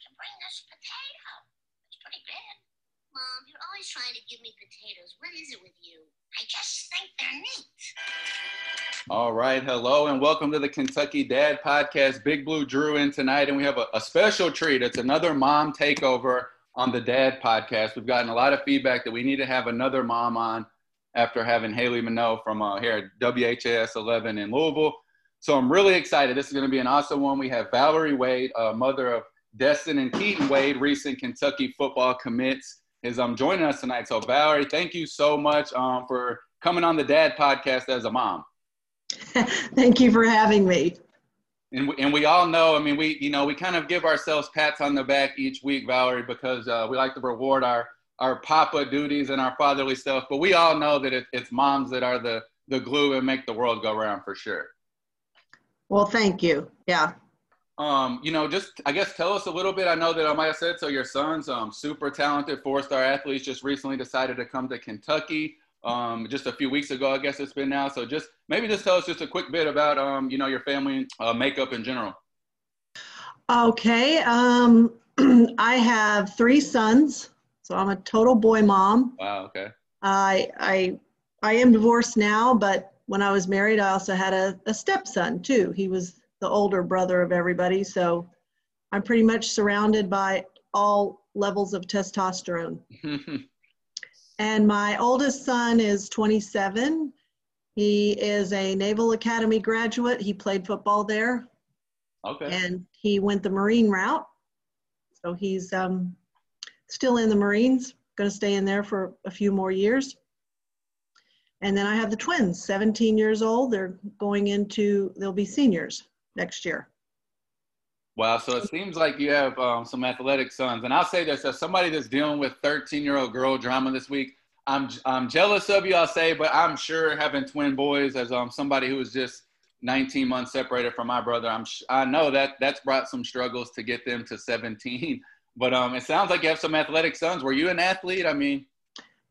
you bring this potato? It's pretty big. Mom, you're always trying to give me potatoes. What is it with you? I just think they're neat. All right, hello and welcome to the Kentucky Dad Podcast. Big Blue Drew in tonight, and we have a, a, special treat. It's another mom takeover on the Dad Podcast. We've gotten a lot of feedback that we need to have another mom on after having Haley Minot from uh, here at WHAS 11 in Louisville. So I'm really excited. This is going to be an awesome one. We have Valerie Wade, uh, mother of Destin and Keaten Wade, recent Kentucky football commits, is um, joining us tonight. So Valerie, thank you so much um, for coming on the Dad Podcast as a mom. thank you for having me. And we, and we all know, I mean, we, you know, we kind of give ourselves pats on the back each week, Valerie, because uh, we like to reward our, our papa duties and our fatherly stuff. But we all know that it, it's moms that are the, the glue and make the world go round for sure. Well, thank you. Yeah. Um, you know, just I guess tell us a little bit. I know that I might have said so. Your son's um, super talented, four-star athletes. Just recently decided to come to Kentucky. Um, just a few weeks ago, I guess it's been now. So just maybe just tell us just a quick bit about um, you know, your family uh, makeup in general. Okay. Um, I have three sons, so I'm a total boy mom. Wow. Okay. I I I am divorced now, but when I was married, I also had a, a stepson too. He was the older brother of everybody. So I'm pretty much surrounded by all levels of testosterone. and my oldest son is 27. He is a Naval Academy graduate. He played football there. Okay. And he went the Marine route. So he's um, still in the Marines, going to stay in there for a few more years. And then I have the twins, 17 years old. They're going into, they'll be seniors next year. Wow. So it seems like you have um, some athletic sons. And I'll say this as somebody that's dealing with 13 year old girl drama this week, I'm, I'm jealous of you, I'll say, but I'm sure having twin boys as um, somebody who was just 19 months separated from my brother, I'm sh- I know that that's brought some struggles to get them to 17. But um, it sounds like you have some athletic sons. Were you an athlete? I mean,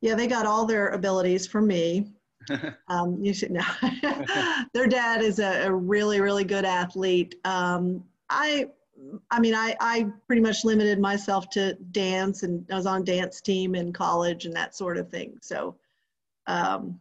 yeah, they got all their abilities from me. um, you should know. Their dad is a, a, really, really good athlete. Um, I, I mean, I, I pretty much limited myself to dance, and I was on dance team in college and that sort of thing. So, um,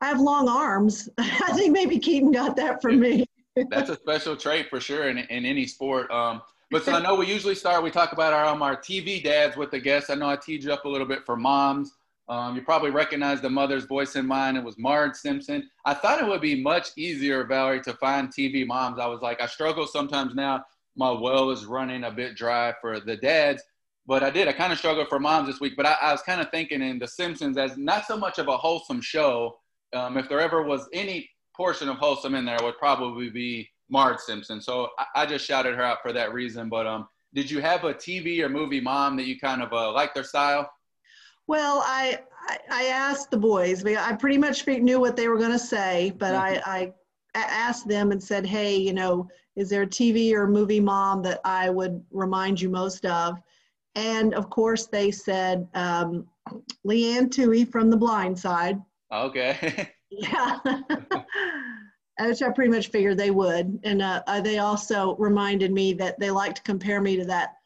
I have long arms. I think maybe Keaten got that from me. That's a special trait for sure in, in any sport. Um, but so I know we usually start. We talk about our um, our TV dads with the guests. I know I teed you up a little bit for moms. Um, you probably recognize the mother's voice in mine. It was Marge Simpson. I thought it would be much easier, Valerie, to find TV moms. I was like, I struggle sometimes now. My well is running a bit dry for the dads, but I did. I kind of struggled for moms this week. But I, I was kind of thinking in The Simpsons as not so much of a wholesome show. Um, if there ever was any portion of wholesome in there, it would probably be Marge Simpson. So I, I, just shouted her out for that reason. But um, did you have a TV or movie mom that you kind of uh, liked their style? Well, I, I, asked the boys. I pretty much knew what they were going to say, but mm-hmm. I, I asked them and said, "Hey, you know, is there a TV or movie mom that I would remind you most of?" And of course, they said um, Leigh Anne Tuohy from The Blind Side. Okay. yeah. Which I pretty much figured they would. And uh, they also reminded me that they like to compare me to that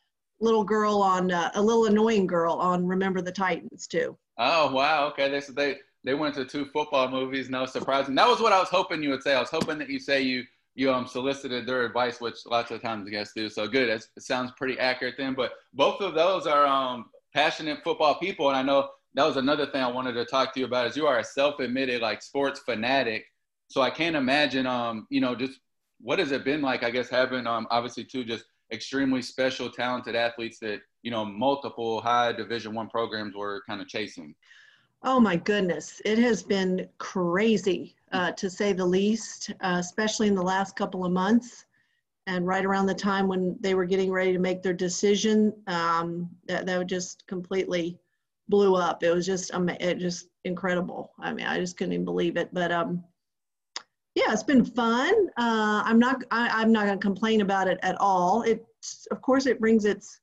little girl on uh, a little annoying girl on Remember the Titans too. Oh wow, okay. They so they they went to two football movies. No surprising. That was what I was hoping you would say. I was hoping that you say you you um solicited their advice, which lots of times guests do. So good. It sounds pretty accurate then. But both of those are um passionate football people, and I know that was another thing I wanted to talk to you about. Is you are a self-admitted like sports fanatic. So I can't imagine um you know just what has it been like? I guess having um obviously too just extremely special, talented athletes that you know multiple high Division One programs were kind of chasing. Oh my goodness, it has been crazy uh, to say the least, uh, especially in the last couple of months. And right around the time when they were getting ready to make their decision, um, that, that just completely blew up. It was just, it just incredible. I mean, I just couldn't even believe it. But um, yeah, it's been fun. Uh, I'm not I, am not going to complain about it at all. It of course it brings its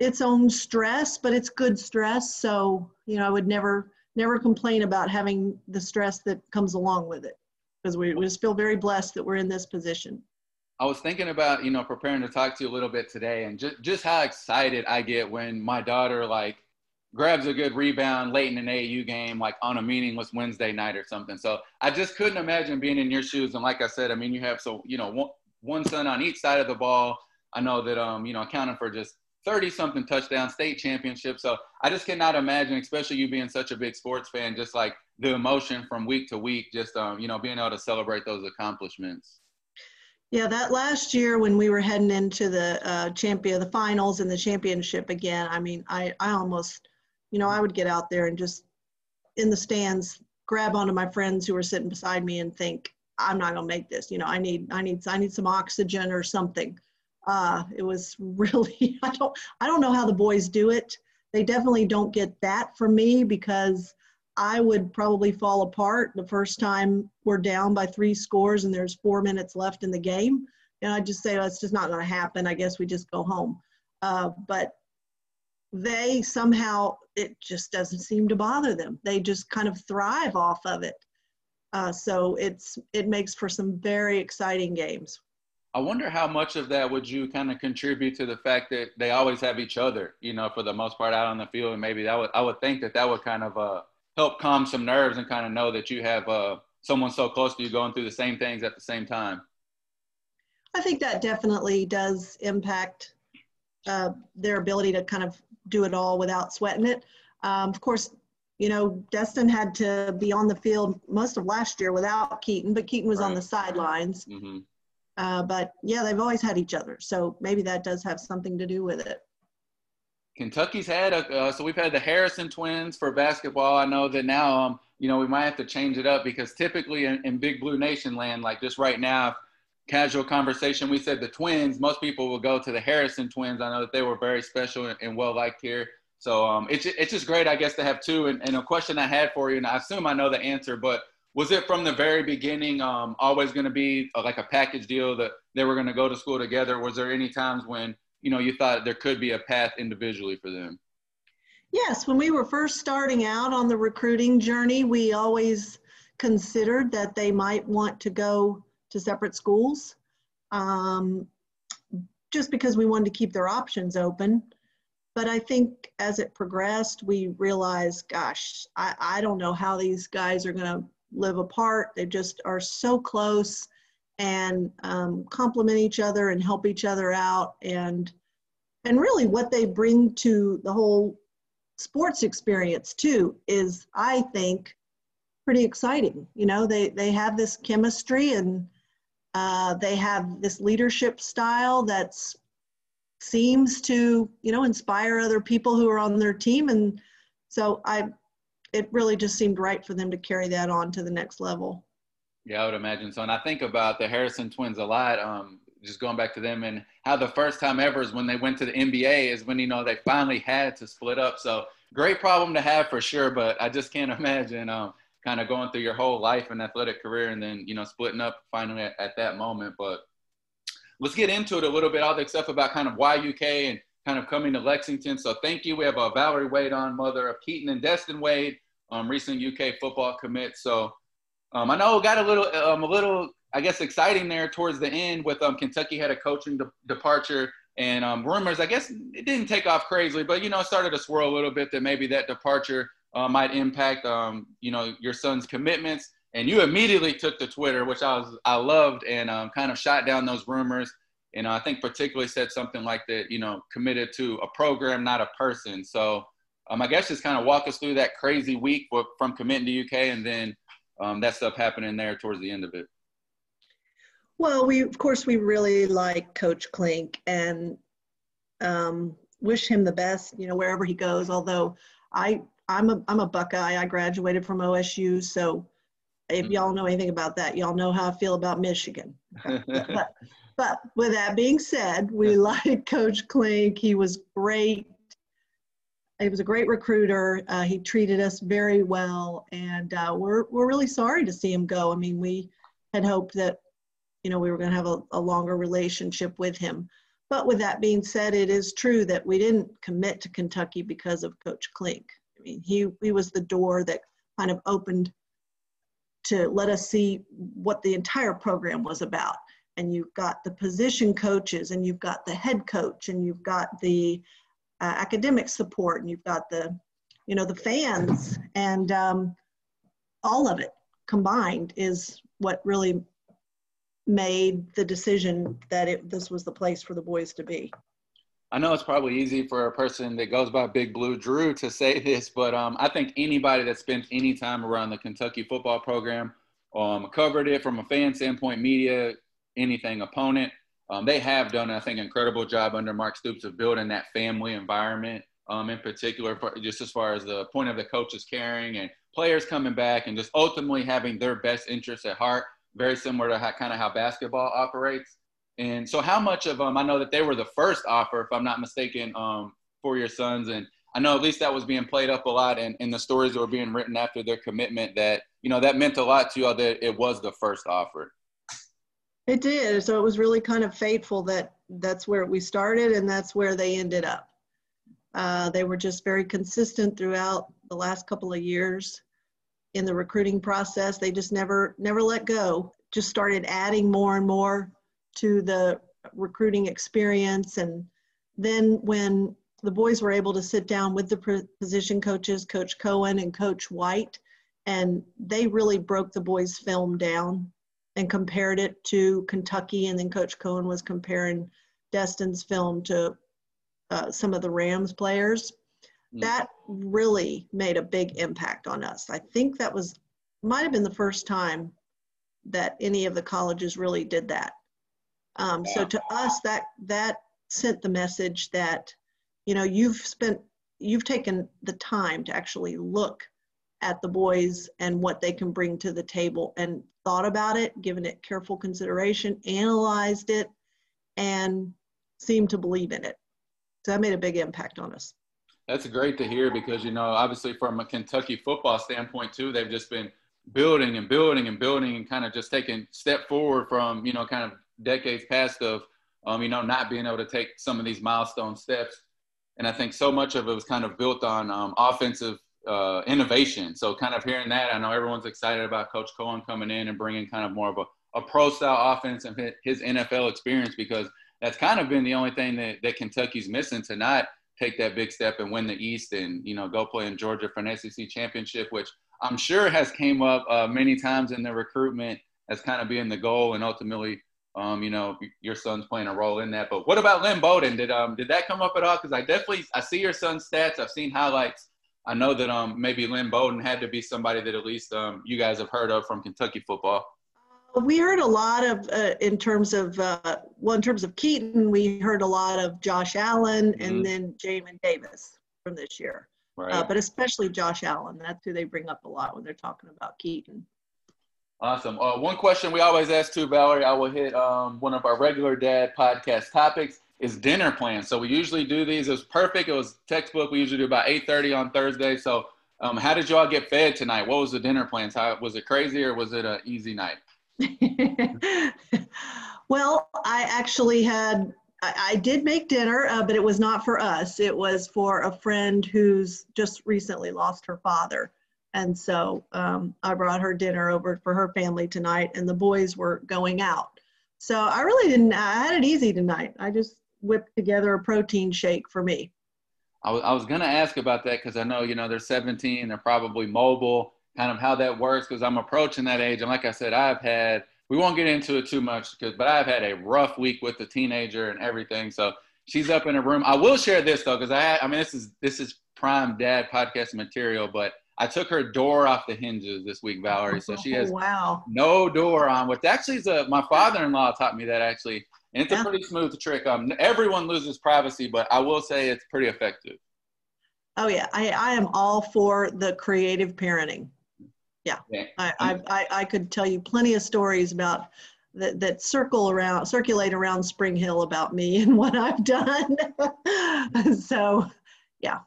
its own stress, but it's good stress. So you know, I would never never complain about having the stress that comes along with it because we, we just feel very blessed that we're in this position. I was thinking about, you know, preparing to talk to you a little bit today and just, just how excited I get when my daughter like grabs a good rebound late in an AU game, like on a meaningless Wednesday night or something. So I just couldn't imagine being in your shoes. And like I said, I mean, you have so, you know, one, one son on each side of the ball. I know that, um, you know, accounting for just 30 something touchdown state championship. So I just cannot imagine, especially you being such a big sports fan, just like the emotion from week to week, just, um, you know, being able to celebrate those accomplishments. Yeah, that last year when we were heading into the uh, champion, the finals and the championship again, I mean, I, I almost, you know, I would get out there and just in the stands, grab onto my friends who were sitting beside me and think, I'm not gonna make this. You know, I need, I need, I need some oxygen or something. Uh, it was really, I don't, I don't know how the boys do it. They definitely don't get that from me because I would probably fall apart the first time we're down by three scores and there's four minutes left in the game. And I just say, well, it's just not going to happen. I guess we just go home. Uh, but they somehow, it just doesn't seem to bother them. They just kind of thrive off of it. Uh, so it's it makes for some very exciting games. I wonder how much of that would you kind of contribute to the fact that they always have each other, you know, for the most part out on the field, and maybe that would I would think that that would kind of uh, help calm some nerves and kind of know that you have uh, someone so close to you going through the same things at the same time? I think that definitely does impact uh, their ability to kind of do it all without sweating it. Um, of course, you know, Destin had to be on the field most of last year without Keaten, but Keaten was right. on the sidelines. Mm-hmm. Uh, but yeah, they've always had each other. So maybe that does have something to do with it. Kentucky's had a, uh, so we've had the Harrison twins for basketball. I know that now, um, you know, we might have to change it up because typically in, in Big Blue Nation land, like just right now, casual conversation, we said the twins, most people will go to the Harrison twins. I know that they were very special and, and well liked here. So um, it's, it's just great, I guess, to have two. And, and, a question I had for you, and I assume I know the answer, but was it from the very beginning um, always going to be a, like a package deal that they were going to go to school together? Was there any times when you know you thought there could be a path individually for them yes when we were first starting out on the recruiting journey we always considered that they might want to go to separate schools um, just because we wanted to keep their options open. But i think as it progressed we realized gosh i, I don't know how these guys are going to live apart. They just are so close and um, complement each other and help each other out. And and really what they bring to the whole sports experience too is i think pretty exciting. You know they they have this chemistry and uh, they have this leadership style that seems to you know inspire other people who are on their team and so i it really just seemed right for them to carry that on to the next level yeah, I would imagine so. And I think about the Harrison twins a lot. Um, just going back to them and how the first time ever is when they went to the NBA is when you know they finally had to split up. So great problem to have for sure. But I just can't imagine um, kind of going through your whole life and athletic career and then you know splitting up finally at, at that moment. But let's get into it a little bit. All the stuff about kind of why UK and kind of coming to Lexington. So thank you. We have a Valerie Wade on, mother of Keaten and Destin Wade, um, recent UK football commit. So um, I know it got a little, um, a little, I guess, exciting there towards the end with um, Kentucky had a coaching de- departure and um, rumors. I guess it didn't take off crazily, but you know, it started to swirl a little bit that maybe that departure uh, might impact, um, you know, your son's commitments. And you immediately took to Twitter, which I was, I loved, and um, kind of shot down those rumors. And I think particularly said something like that, you know, committed to a program, not a person. So um, I guess just kind of walk us through that crazy week from committing to UK and then um, that stuff happening there towards the end of it? Well, we of course we really like Coach Clink and um, wish him the best, you know, wherever he goes. Although I I'm a I'm a Buckeye. I graduated from OSU, so if mm-hmm. y'all know anything about that, y'all know how I feel about Michigan. but, but with that being said, we like Coach Clink. He was great he was a great recruiter. Uh, he treated us very well, and uh, we're we're really sorry to see him go. I mean, we had hoped that you know we were going to have a, a longer relationship with him. But with that being said, it is true that we didn't commit to Kentucky because of Coach Clink. He he was the door that kind of opened to let us see what the entire program was about. and you've got the position coaches and you've got the head coach and you've got the uh, academic support and you've got the you know the fans and um, all of it combined is what really made the decision that it, this was the place for the boys to be. I know it's probably easy for a person that goes by Big Blue Drew to say this, but um, I think anybody that spent any time around the Kentucky football program, um, covered it from a fan standpoint, media, anything, opponent, um, they have done, I think, incredible job under Mark Stoops of building that family environment. Um, in particular, for, just as far as the point of the coaches caring and players coming back and just ultimately having their best interests at heart, very similar to how, kind of how basketball operates. And so, how much of? Um, I know that they were the first offer, if I'm not mistaken, um, for your sons, and I know at least that was being played up a lot, and in the stories that were being written after their commitment, that you know that meant a lot to y'all that it was the first offer. It did. So it was really kind of fateful that that's where we started, and that's where they ended up. Uh, they were just very consistent throughout the last couple of years in the recruiting process. They just never never let go. Just started adding more and more to the recruiting experience. And then when the boys were able to sit down with the position coaches, Coach Coen and Coach White, and they really broke the boys' film down and compared it to Kentucky. And then Coach Coen was comparing Destin's film to uh, some of the Rams players. Mm. That really made a big impact on us. I think that was might have been the first time that any of the colleges really did that. Um, so to us, that that sent the message that, you know, you've spent, you've taken the time to actually look at the boys and what they can bring to the table and thought about it, given it careful consideration, analyzed it, and seemed to believe in it. So that made a big impact on us. That's great to hear because, you know, obviously from a Kentucky football standpoint, too, they've just been building and building and building and kind of just taking step forward from, you know, kind of decades past of, um, you know, not being able to take some of these milestone steps. And I think so much of it was kind of built on um, offensive uh, innovation. So kind of hearing that, I know everyone's excited about Coach Coen coming in and bringing kind of more of a, a pro style offense and his NFL experience because that's kind of been the only thing that, that Kentucky's missing to not take that big step and win the East and, you know, go play in Georgia for an SEC championship, which I'm sure has came up uh, many times in the recruitment as kind of being the goal and ultimately um, you know, your son's playing a role in that. But what about Lynn Bowden? Did um did that come up at all? Because I definitely I see your son's stats. I've seen highlights. I know that um maybe Lynn Bowden had to be somebody that at least um you guys have heard of from Kentucky football. We heard a lot of uh, in terms of uh, well in terms of Keaten, we heard a lot of Josh Allen mm-hmm. and then Jamin Davis from this year. Right. Uh, but especially Josh Allen. That's who they bring up a lot when they're talking about Keaten. Awesome. Uh, one question we always ask too, Valerie. I will hit um, one of our regular dad podcast topics is dinner plans. So we usually do these. It was perfect. It was textbook. We usually do about 8:30 on Thursday. So um, how did y'all get fed tonight? What was the dinner plans? How was it crazy or was it an easy night? well, I actually had I, I did make dinner, uh, but it was not for us. It was for a friend who's just recently lost her father. And so um, I brought her dinner over for her family tonight, and the boys were going out. So I really didn't, I had it easy tonight. I just whipped together a protein shake for me. I was, I was going to ask about that because I know, you know, they're 17, they're probably mobile, kind of how that works because I'm approaching that age. And like I said, I've had, we won't get into it too much because, but I've had a rough week with the teenager and everything. So she's up in her room. I will share this though, because I, I mean, this is, this is prime dad podcast material, but I took her door off the hinges this week, Valerie. So she has oh, wow. no door on, which actually is a, my father-in-law taught me that actually. And it's yeah. a pretty smooth trick. Um, everyone loses privacy, but I will say it's pretty effective. Oh yeah, I, I am all for the creative parenting. Yeah, yeah. I, I, I, I could tell you plenty of stories about that, that circle around, circulate around Spring Hill about me and what I've done. so yeah,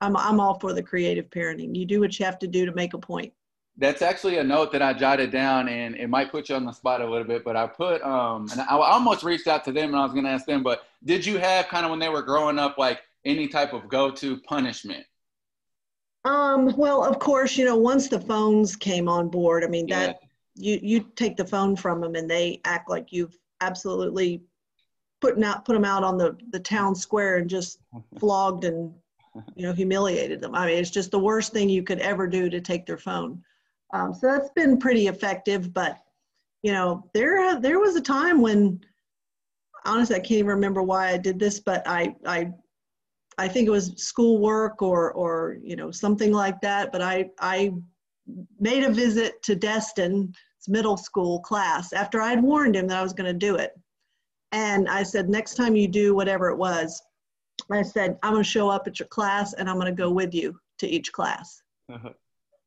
I'm, I'm all for the creative parenting. You do what you have to do to make a point. That's actually a note that I jotted down, and it might put you on the spot a little bit. But I put, um, and I almost reached out to them, and I was going to ask them. But did you have kind of when they were growing up, like any type of go-to punishment? Um, well, of course, you know, once the phones came on board, I mean, that yeah. you you take the phone from them, and they act like you've absolutely putting out put them out on the the town square and just flogged and you know humiliated them. I mean, it's just the worst thing you could ever do to take their phone. Um, so that's been pretty effective, but you know, there there was a time when honestly I can't even remember why I did this, but I I I think it was schoolwork or or you know something like that. But I I made a visit to Destin's middle school class after I'd warned him that I was going to do it, and I said next time you do whatever it was, I said I'm going to show up at your class and I'm going to go with you to each class. Uh-huh.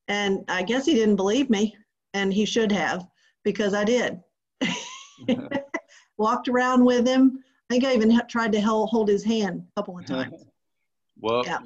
And I guess he didn't believe me, and he should have because I did. Walked around with him. I think I even tried to hold his hand a couple of times. well, yeah.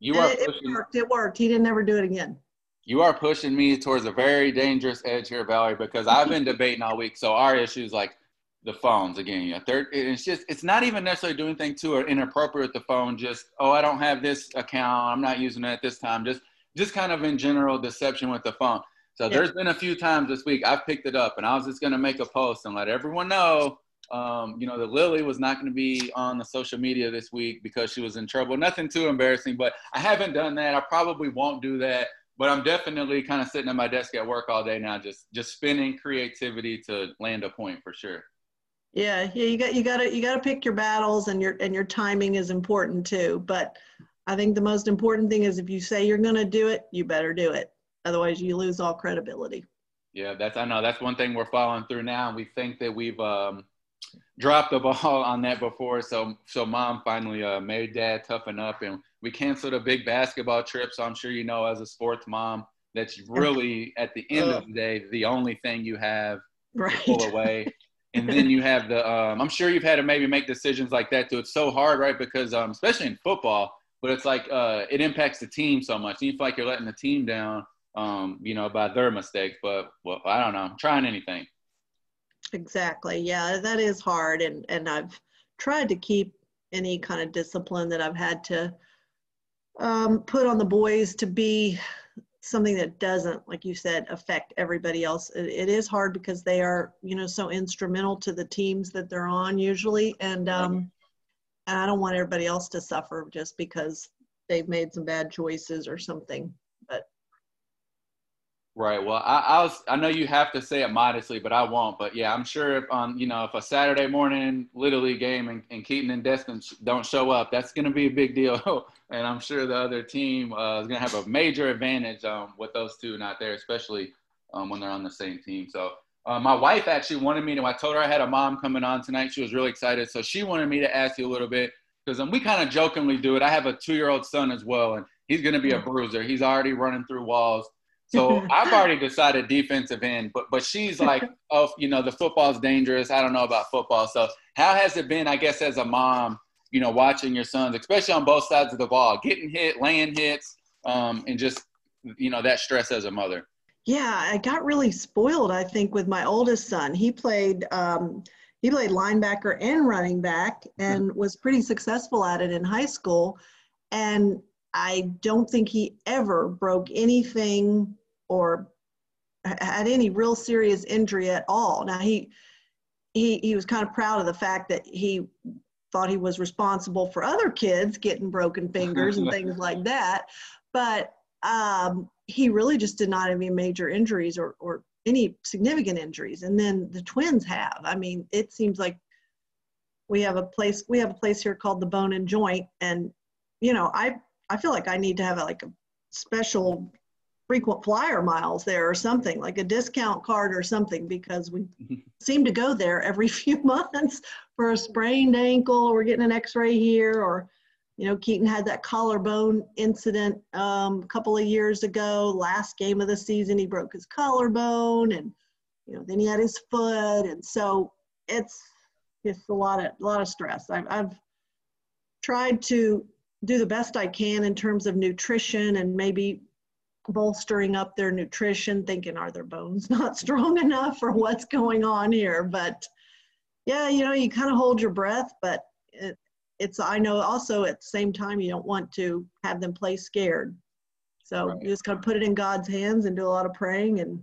you are. It, it worked. It worked. He didn't ever do it again. You are pushing me towards a very dangerous edge here, Valerie, because I've been debating all week. So our issues like the phones again. Yeah, third. It's just it's not even necessarily doing anything too or inappropriate with the phone. Just oh, I don't have this account. I'm not using it at this time. Just just kind of in general deception with the phone. So yeah. there's been a few times this week I've picked it up and I was just going to make a post and let everyone know, um, you know, that Lily was not going to be on the social media this week because she was in trouble. Nothing too embarrassing, but I haven't done that. I probably won't do that. But I'm definitely kind of sitting at my desk at work all day now, just just spinning creativity to land a point for sure. Yeah, yeah, you got you got to you got to pick your battles, and your and your timing is important too. But I think the most important thing is if you say you're going to do it, you better do it. Otherwise, you lose all credibility. Yeah, that's I know that's one thing we're following through now. We think that we've um, dropped the ball on that before, so so mom finally uh, made dad toughen up, and we canceled a big basketball trip. So I'm sure you know, as a sports mom, that's really at the end of the day the only thing you have right. to pull away. and then you have the um, i'm sure you've had to maybe make decisions like that too it's so hard right because um, especially in football but it's like uh, it impacts the team so much. You feel like you're letting the team down, um, you know, by their mistakes. But well, I don't know. I'm trying anything. Exactly. Yeah, that is hard, and and I've tried to keep any kind of discipline that I've had to um, put on the boys to be something that doesn't, like you said, affect everybody else. It, it is hard because they are, you know, so instrumental to the teams that they're on usually, and um, and I don't want everybody else to suffer just because they've made some bad choices or something. Right. Well, I, I was I know you have to say it modestly, but I won't. But yeah, I'm sure if on um, you know if a Saturday morning Little League game and, and Keaten and Destin don't show up, that's going to be a big deal. and I'm sure the other team uh, is going to have a major advantage um, with those two not there, especially um, when they're on the same team. So uh, my wife actually wanted me to. I told her I had a mom coming on tonight. She was really excited, so she wanted me to ask you a little bit because um, we kind of jokingly do it. I have a two-year-old son as well, and he's going to be a bruiser. He's already running through walls. So I've already decided defensive end, but but she's like, oh, you know, the football's dangerous. I don't know about football. So how has it been? I guess as a mom, you know, watching your sons, especially on both sides of the ball, getting hit, laying hits, um, and just you know that stress as a mother. Yeah, I got really spoiled. I think with my oldest son, he played um, he played linebacker and running back, and mm-hmm. was pretty successful at it in high school. And I don't think he ever broke anything or had any real serious injury at all. Now he he he was kind of proud of the fact that he thought he was responsible for other kids getting broken fingers and things like that. But um, he really just did not have any major injuries or, or any significant injuries. And then the twins have. I mean, it seems like we have a place we have a place here called the Bone and Joint, and you know, I I feel like I need to have a, like a special frequent flyer miles there or something like a discount card or something because we seem to go there every few months for a sprained ankle or we're getting an x-ray here or you know, Keaten had that collarbone incident um, a couple of years ago. Last game of the season, he broke his collarbone, and you know, then he had his foot, and so it's it's a lot of a lot of stress. I've, I've tried to do the best I can in terms of nutrition and maybe bolstering up their nutrition, thinking are their bones not strong enough or what's going on here? But yeah, you know, you kind of hold your breath, but it, it's I know also at the same time you don't want to have them play scared. So right. you just gotta put it in God's hands and do a lot of praying and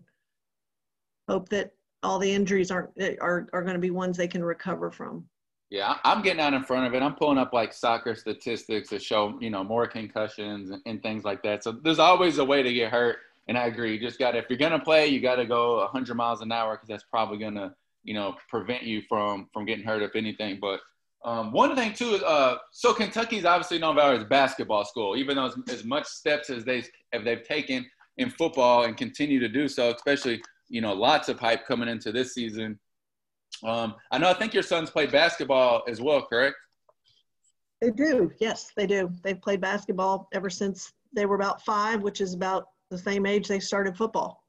hope that all the injuries aren't are are going to be ones they can recover from. Yeah, I'm getting out in front of it. I'm pulling up like soccer statistics to show, you know, more concussions and, and things like that. So there's always a way to get hurt. And I agree. You just got to, if you're going to play, you got to go 100 miles an hour because that's probably going to, you know, prevent you from from getting hurt if anything. But um, one thing too is, uh, so Kentucky's obviously known about as basketball school, even though as, as much steps as they have they've taken in football and continue to do so, especially you know lots of hype coming into this season um, I know. I think your sons play basketball as well, correct? They do. Yes, they do. They've played basketball ever since they were about five, which is about the same age they started football.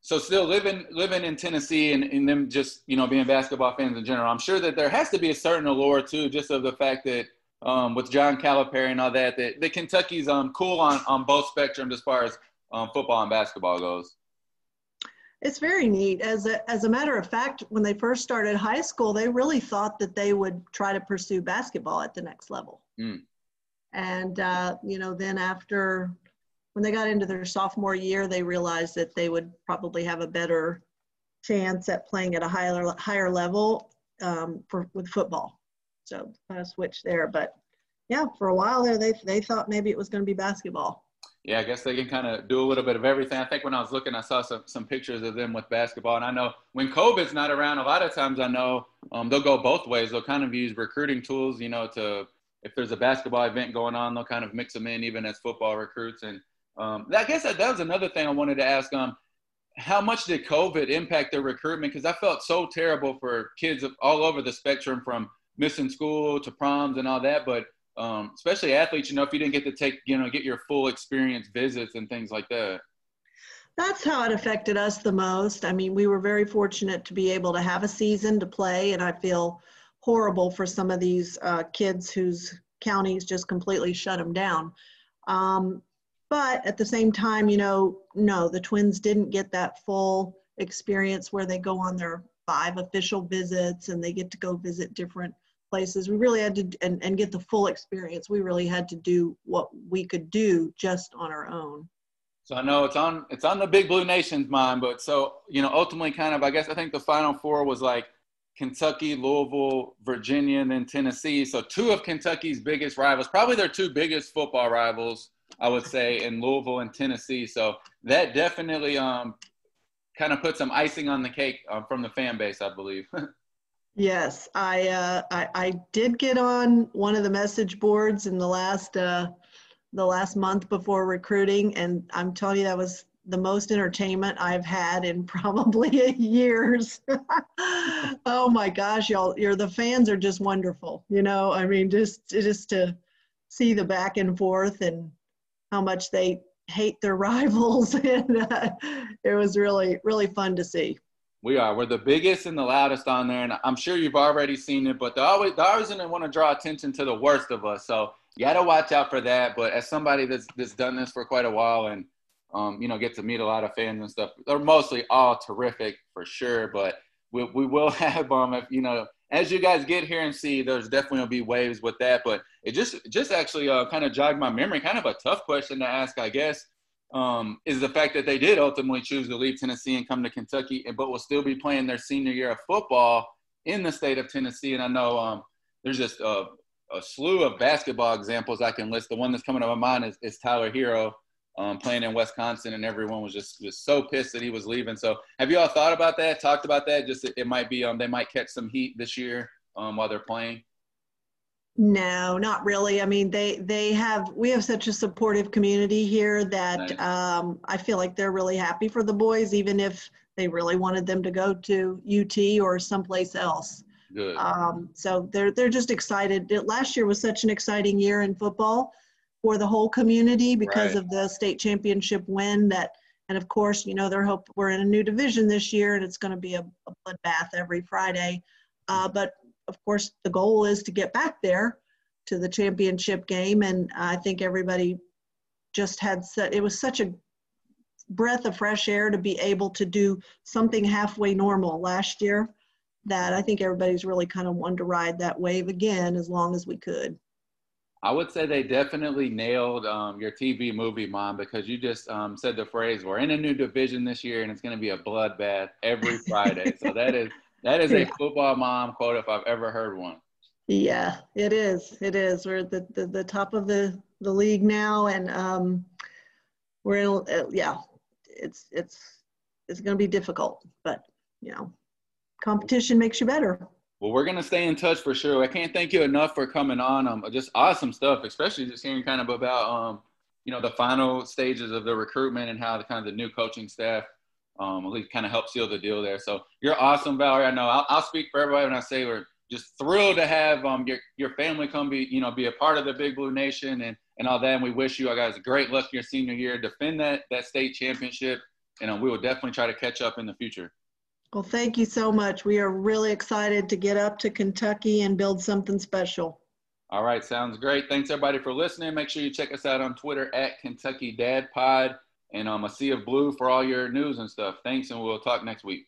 So still living living in Tennessee and, and them just you know being basketball fans in general, I'm sure that there has to be a certain allure too, just of the fact that um, with John Calipari and all that, that, that Kentucky's um, cool on on both spectrums as far as um, football and basketball goes. It's very neat. As a, as a matter of fact, when they first started high school, they really thought that they would try to pursue basketball at the next level. Mm. And, uh, you know, then after, when they got into their sophomore year, they realized that they would probably have a better chance at playing at a higher, higher level um, for, with football. So kind of switched there. But yeah, for a while there, they, they thought maybe it was going to be basketball yeah, I guess they can kind of do a little bit of everything. I think when I was looking, I saw some, some pictures of them with basketball. And I know when COVID's not around, a lot of times I know um, they'll go both ways. They'll kind of use recruiting tools, you know, to if there's a basketball event going on, they'll kind of mix them in even as football recruits. And um, I guess that, that was another thing I wanted to ask. Um, how much did COVID impact their recruitment? Because I felt so terrible for kids all over the spectrum from missing school to proms and all that. But um, especially athletes, you know, if you didn't get to take, you know, get your full experience visits and things like that. That's how it affected us the most. I mean, we were very fortunate to be able to have a season to play, and I feel horrible for some of these uh, kids whose counties just completely shut them down. Um, but at the same time, you know, no, the twins didn't get that full experience where they go on their five official visits and they get to go visit different places. We really had to, and, and get the full experience. We really had to do what we could do just on our own. So I know it's on it's on the Big Blue Nation's mind, but so you know, ultimately, kind of, I guess I think the Final Four was like Kentucky, Louisville, Virginia, and then Tennessee. So two of Kentucky's biggest rivals, probably their two biggest football rivals, I would say, in Louisville and Tennessee. So that definitely um, kind of put some icing on the cake um, from the fan base, I believe. Yes, I, uh, I, I did get on one of the message boards in the last uh, the last month before recruiting, and I'm telling you that was the most entertainment I've had in probably years. oh my gosh, y'all! You're the fans are just wonderful. You know, I mean, just just to see the back and forth and how much they hate their rivals, and uh, it was really really fun to see. We are. We're the biggest and the loudest on there, and I'm sure you've already seen it. But they're always they're always to want to draw attention to the worst of us. So you got to watch out for that. But as somebody that's that's done this for quite a while and um, you know get to meet a lot of fans and stuff, they're mostly all terrific for sure. But we we will have um if you know as you guys get here and see, there's definitely gonna be waves with that. But it just just actually uh, kind of jogged my memory. Kind of a tough question to ask, I guess um, is the fact that they did ultimately choose to leave Tennessee and come to Kentucky, but will still be playing their senior year of football in the state of Tennessee. And I know um, there's just a, a, slew of basketball examples I can list. The one that's coming to my mind is, is Tyler Herro um, playing in Wisconsin, and everyone was just just so pissed that he was leaving. So, have you all thought about that? Talked about that? Just it, it might be um, they might catch some heat this year um, while they're playing. No, not really. I mean, they they have we have such a supportive community here that nice. um, I feel like they're really happy for the boys, even if they really wanted them to go to UT or someplace else. Good. Um, so they're they're just excited. It, Last year was such an exciting year in football for the whole community because right. of the state championship win. That and of course, you know, they're hope we're in a new division this year, and it's going to be a, a bloodbath every Friday. Uh, but of course, the goal is to get back there to the championship game. And I think everybody just had set, it was such a breath of fresh air to be able to do something halfway normal last year that I think everybody's really kind of wanted to ride that wave again as long as we could. I would say they definitely nailed um, your TV movie, mom, because you just um, said the phrase, "We're in a new division this year, and it's going to be a bloodbath every Friday." so that is that is a football mom quote if I've ever heard one. Yeah, it is. It is. We're at the, the, the top of the, the league now, and um, we're in. Uh, yeah, it's it's it's going to be difficult, but you know, competition makes you better. Well, we're gonna stay in touch for sure. I can't thank you enough for coming on. Um, just awesome stuff, especially just hearing kind of about um, you know, the final stages of the recruitment and how the kind of the new coaching staff um, at least kind of help seal the deal there. So you're awesome, Valerie. I know I'll, I'll speak for everybody when I say we're just thrilled to have um, your your family come be you know be a part of the Big Blue Nation and and all that. And we wish you guys a great luck your senior year. Defend that that state championship, and um, we will definitely try to catch up in the future. Well, thank you so much. We are really excited to get up to Kentucky and build something special. All right, sounds great. Thanks everybody for listening. Make sure you check us out on Twitter at Kentucky Dad Pod and um, a sea of blue for all your news and stuff. Thanks, and we'll talk next week.